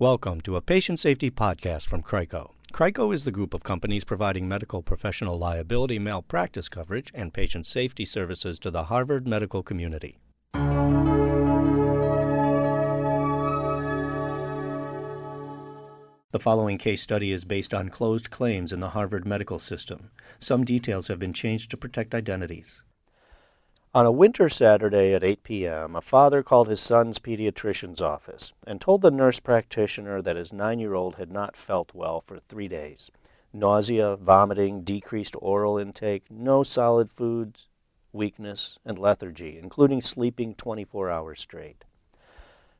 Welcome to a patient safety podcast from Crico. Crico is the group of companies providing medical professional liability malpractice coverage and patient safety services to the Harvard medical community. The following case study is based on closed claims in the Harvard medical system. Some details have been changed to protect identities. On a winter Saturday at 8 p.m., a father called his son's pediatrician's office and told the nurse practitioner that his nine year old had not felt well for three days. Nausea, vomiting, decreased oral intake, no solid foods, weakness, and lethargy, including sleeping 24 hours straight.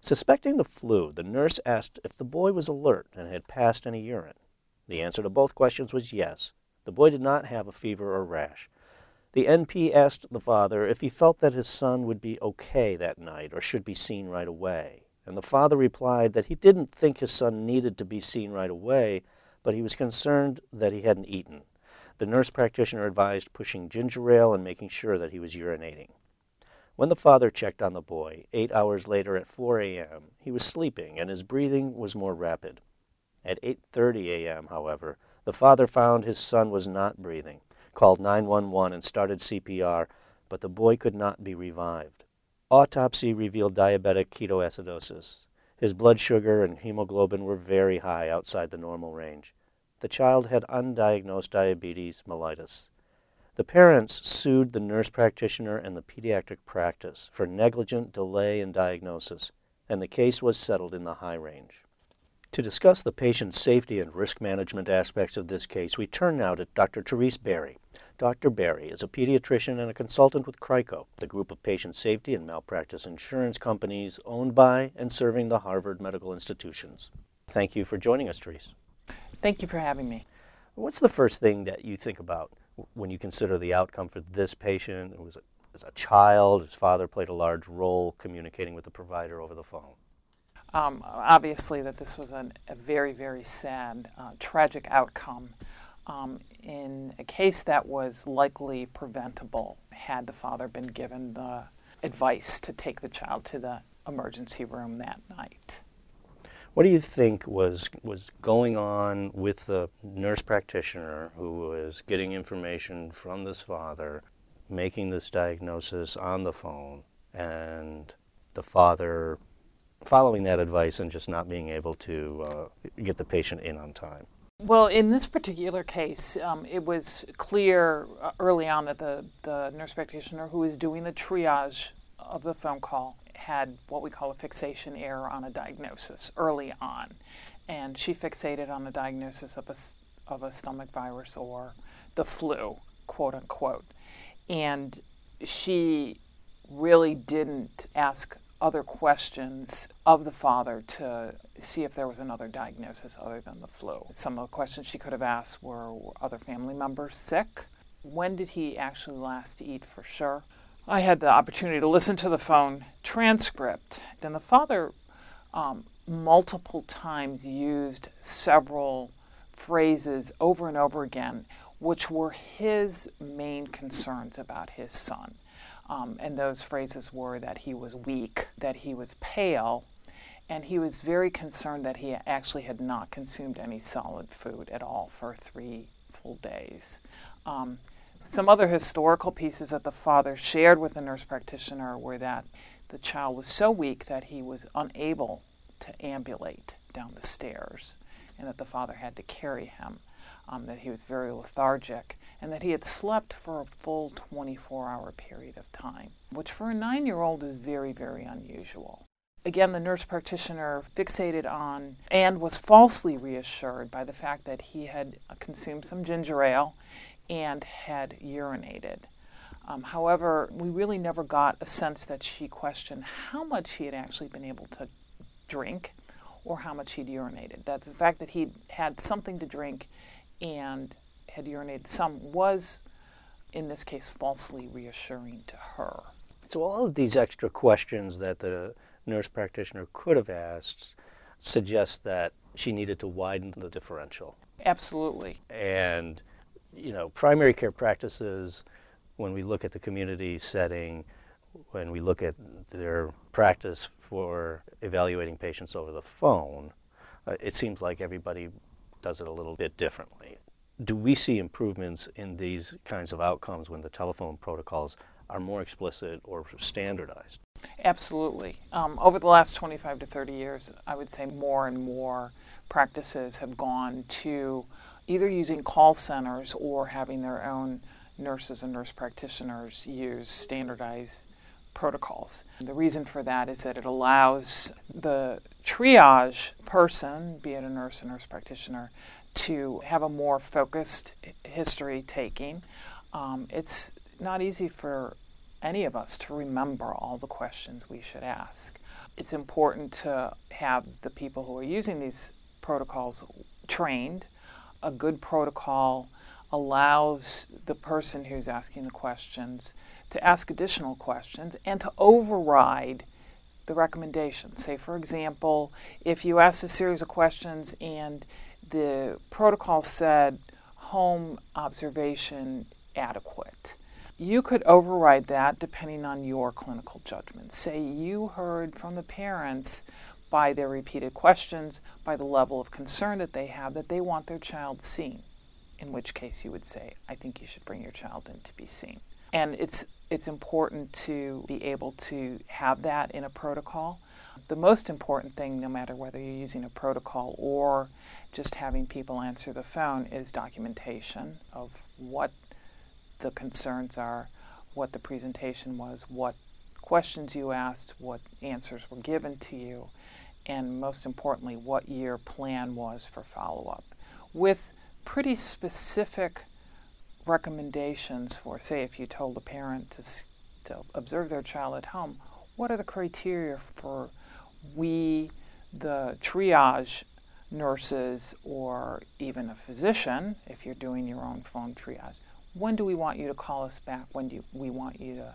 Suspecting the flu, the nurse asked if the boy was alert and had passed any urine. The answer to both questions was yes. The boy did not have a fever or rash. The NP asked the father if he felt that his son would be okay that night or should be seen right away. And the father replied that he didn't think his son needed to be seen right away, but he was concerned that he hadn't eaten. The nurse practitioner advised pushing ginger ale and making sure that he was urinating. When the father checked on the boy, eight hours later at 4 a.m., he was sleeping and his breathing was more rapid. At 8.30 a.m., however, the father found his son was not breathing, called 911 and started CPR, but the boy could not be revived. Autopsy revealed diabetic ketoacidosis. His blood sugar and hemoglobin were very high outside the normal range. The child had undiagnosed diabetes mellitus. The parents sued the nurse practitioner and the pediatric practice for negligent delay in diagnosis, and the case was settled in the high range. To discuss the patient's safety and risk management aspects of this case, we turn now to Dr. Therese Berry. Dr. Berry is a pediatrician and a consultant with CRICO, the group of patient safety and malpractice insurance companies owned by and serving the Harvard medical institutions. Thank you for joining us, Therese. Thank you for having me. What's the first thing that you think about when you consider the outcome for this patient, who was a, as a child, his father played a large role communicating with the provider over the phone. Um, obviously, that this was an, a very, very sad, uh, tragic outcome um, in a case that was likely preventable had the father been given the advice to take the child to the emergency room that night. What do you think was was going on with the nurse practitioner who was getting information from this father, making this diagnosis on the phone, and the father following that advice and just not being able to uh, get the patient in on time? Well, in this particular case, um, it was clear uh, early on that the, the nurse practitioner who was doing the triage of the phone call had what we call a fixation error on a diagnosis early on. And she fixated on the diagnosis of a, of a stomach virus or the flu, quote unquote. And she really didn't ask other questions of the father to see if there was another diagnosis other than the flu. Some of the questions she could have asked were, were other family members sick? When did he actually last eat for sure? I had the opportunity to listen to the phone transcript, and the father um, multiple times used several phrases over and over again, which were his main concerns about his son. Um, and those phrases were that he was weak, that he was pale, and he was very concerned that he actually had not consumed any solid food at all for three full days. Um, some other historical pieces that the father shared with the nurse practitioner were that the child was so weak that he was unable to ambulate down the stairs, and that the father had to carry him, um, that he was very lethargic, and that he had slept for a full 24 hour period of time, which for a nine year old is very, very unusual. Again, the nurse practitioner fixated on and was falsely reassured by the fact that he had consumed some ginger ale and had urinated. Um, however, we really never got a sense that she questioned how much he had actually been able to drink or how much he'd urinated. That the fact that he'd had something to drink and had urinated some was, in this case, falsely reassuring to her. So, all of these extra questions that the nurse practitioner could have asked suggest that she needed to widen the differential. Absolutely. And you know, primary care practices, when we look at the community setting, when we look at their practice for evaluating patients over the phone, uh, it seems like everybody does it a little bit differently. Do we see improvements in these kinds of outcomes when the telephone protocols are more explicit or standardized? Absolutely. Um, over the last 25 to 30 years, I would say more and more practices have gone to either using call centers or having their own nurses and nurse practitioners use standardized protocols. The reason for that is that it allows the triage person, be it a nurse or nurse practitioner, to have a more focused history taking. Um, it's not easy for any of us to remember all the questions we should ask. It's important to have the people who are using these protocols trained. A good protocol allows the person who's asking the questions to ask additional questions and to override the recommendation. Say, for example, if you asked a series of questions and the protocol said home observation adequate, you could override that depending on your clinical judgment. Say you heard from the parents by their repeated questions, by the level of concern that they have, that they want their child seen, in which case you would say, I think you should bring your child in to be seen. And it's, it's important to be able to have that in a protocol. The most important thing, no matter whether you're using a protocol or just having people answer the phone, is documentation of what the concerns are, what the presentation was, what questions you asked, what answers were given to you, and most importantly, what your plan was for follow up. With pretty specific recommendations for, say, if you told a parent to, to observe their child at home, what are the criteria for we, the triage nurses, or even a physician, if you're doing your own phone triage, when do we want you to call us back? When do we want you to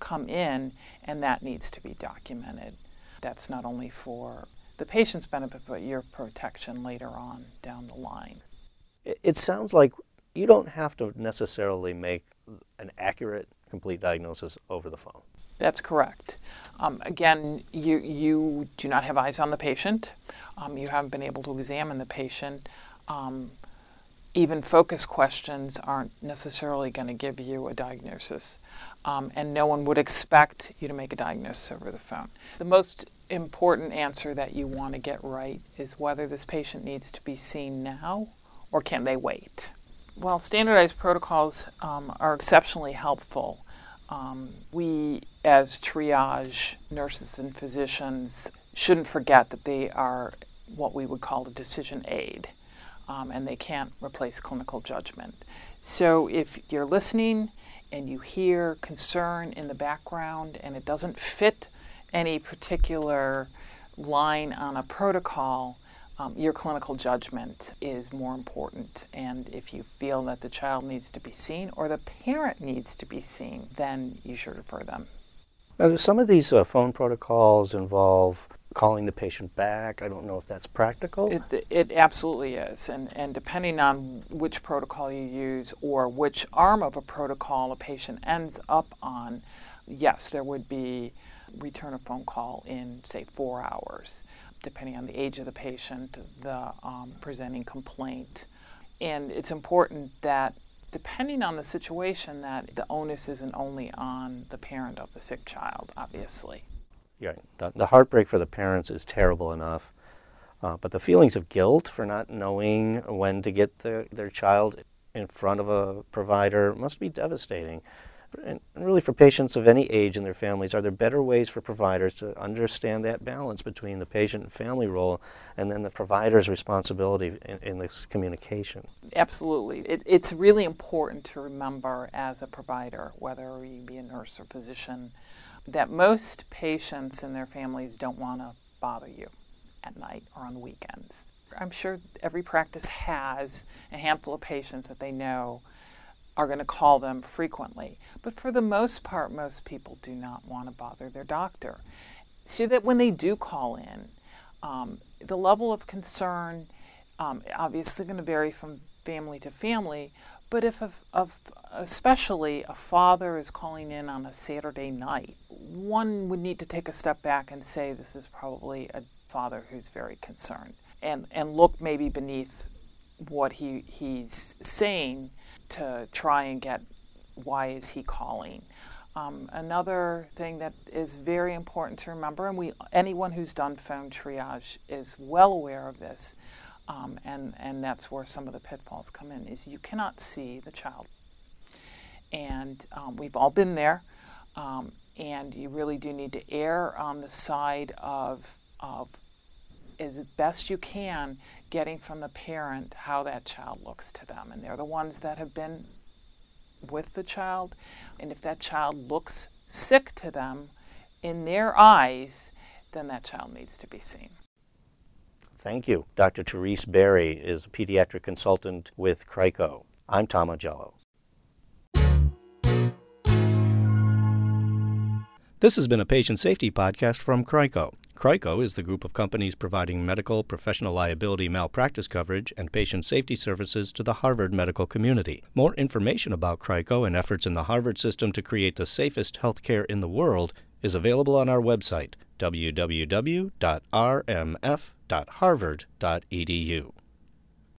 come in? And that needs to be documented. That's not only for the patient's benefit, but your protection later on down the line. It sounds like you don't have to necessarily make an accurate, complete diagnosis over the phone. That's correct. Um, again, you, you do not have eyes on the patient. Um, you haven't been able to examine the patient. Um, even focus questions aren't necessarily going to give you a diagnosis. Um, and no one would expect you to make a diagnosis over the phone. The most important answer that you want to get right is whether this patient needs to be seen now or can they wait. Well, standardized protocols um, are exceptionally helpful. Um, we, as triage nurses and physicians, shouldn't forget that they are what we would call a decision aid um, and they can't replace clinical judgment. So if you're listening and you hear concern in the background and it doesn't fit any particular line on a protocol, um, your clinical judgment is more important. And if you feel that the child needs to be seen or the parent needs to be seen, then you should refer them. Now, some of these uh, phone protocols involve calling the patient back. I don't know if that's practical. It, it absolutely is. And, and depending on which protocol you use or which arm of a protocol a patient ends up on, yes, there would be return a phone call in, say, four hours, depending on the age of the patient, the um, presenting complaint. And it's important that depending on the situation that the onus isn't only on the parent of the sick child obviously yeah, the, the heartbreak for the parents is terrible enough. Uh, but the feelings of guilt for not knowing when to get the, their child in front of a provider must be devastating. And really, for patients of any age and their families, are there better ways for providers to understand that balance between the patient and family role and then the provider's responsibility in, in this communication? Absolutely. It, it's really important to remember as a provider, whether you be a nurse or physician, that most patients and their families don't want to bother you at night or on the weekends. I'm sure every practice has a handful of patients that they know are going to call them frequently. But for the most part, most people do not want to bother their doctor. So that when they do call in, um, the level of concern um, obviously going to vary from family to family, but if, a, of, especially a father is calling in on a Saturday night, one would need to take a step back and say this is probably a father who's very concerned. and, and look maybe beneath what he, he's saying to try and get why is he calling. Um, another thing that is very important to remember, and we anyone who's done phone triage is well aware of this, um, and and that's where some of the pitfalls come in. Is you cannot see the child, and um, we've all been there, um, and you really do need to err on the side of of as best you can getting from the parent how that child looks to them, and they're the ones that have been with the child. And if that child looks sick to them in their eyes, then that child needs to be seen. Thank you. Dr. Therese Berry is a pediatric consultant with CRICO. I'm Tom Augello. This has been a patient safety podcast from CRICO. CRICO is the group of companies providing medical, professional liability, malpractice coverage, and patient safety services to the Harvard medical community. More information about CRICO and efforts in the Harvard system to create the safest healthcare in the world is available on our website, www.rmf.harvard.edu.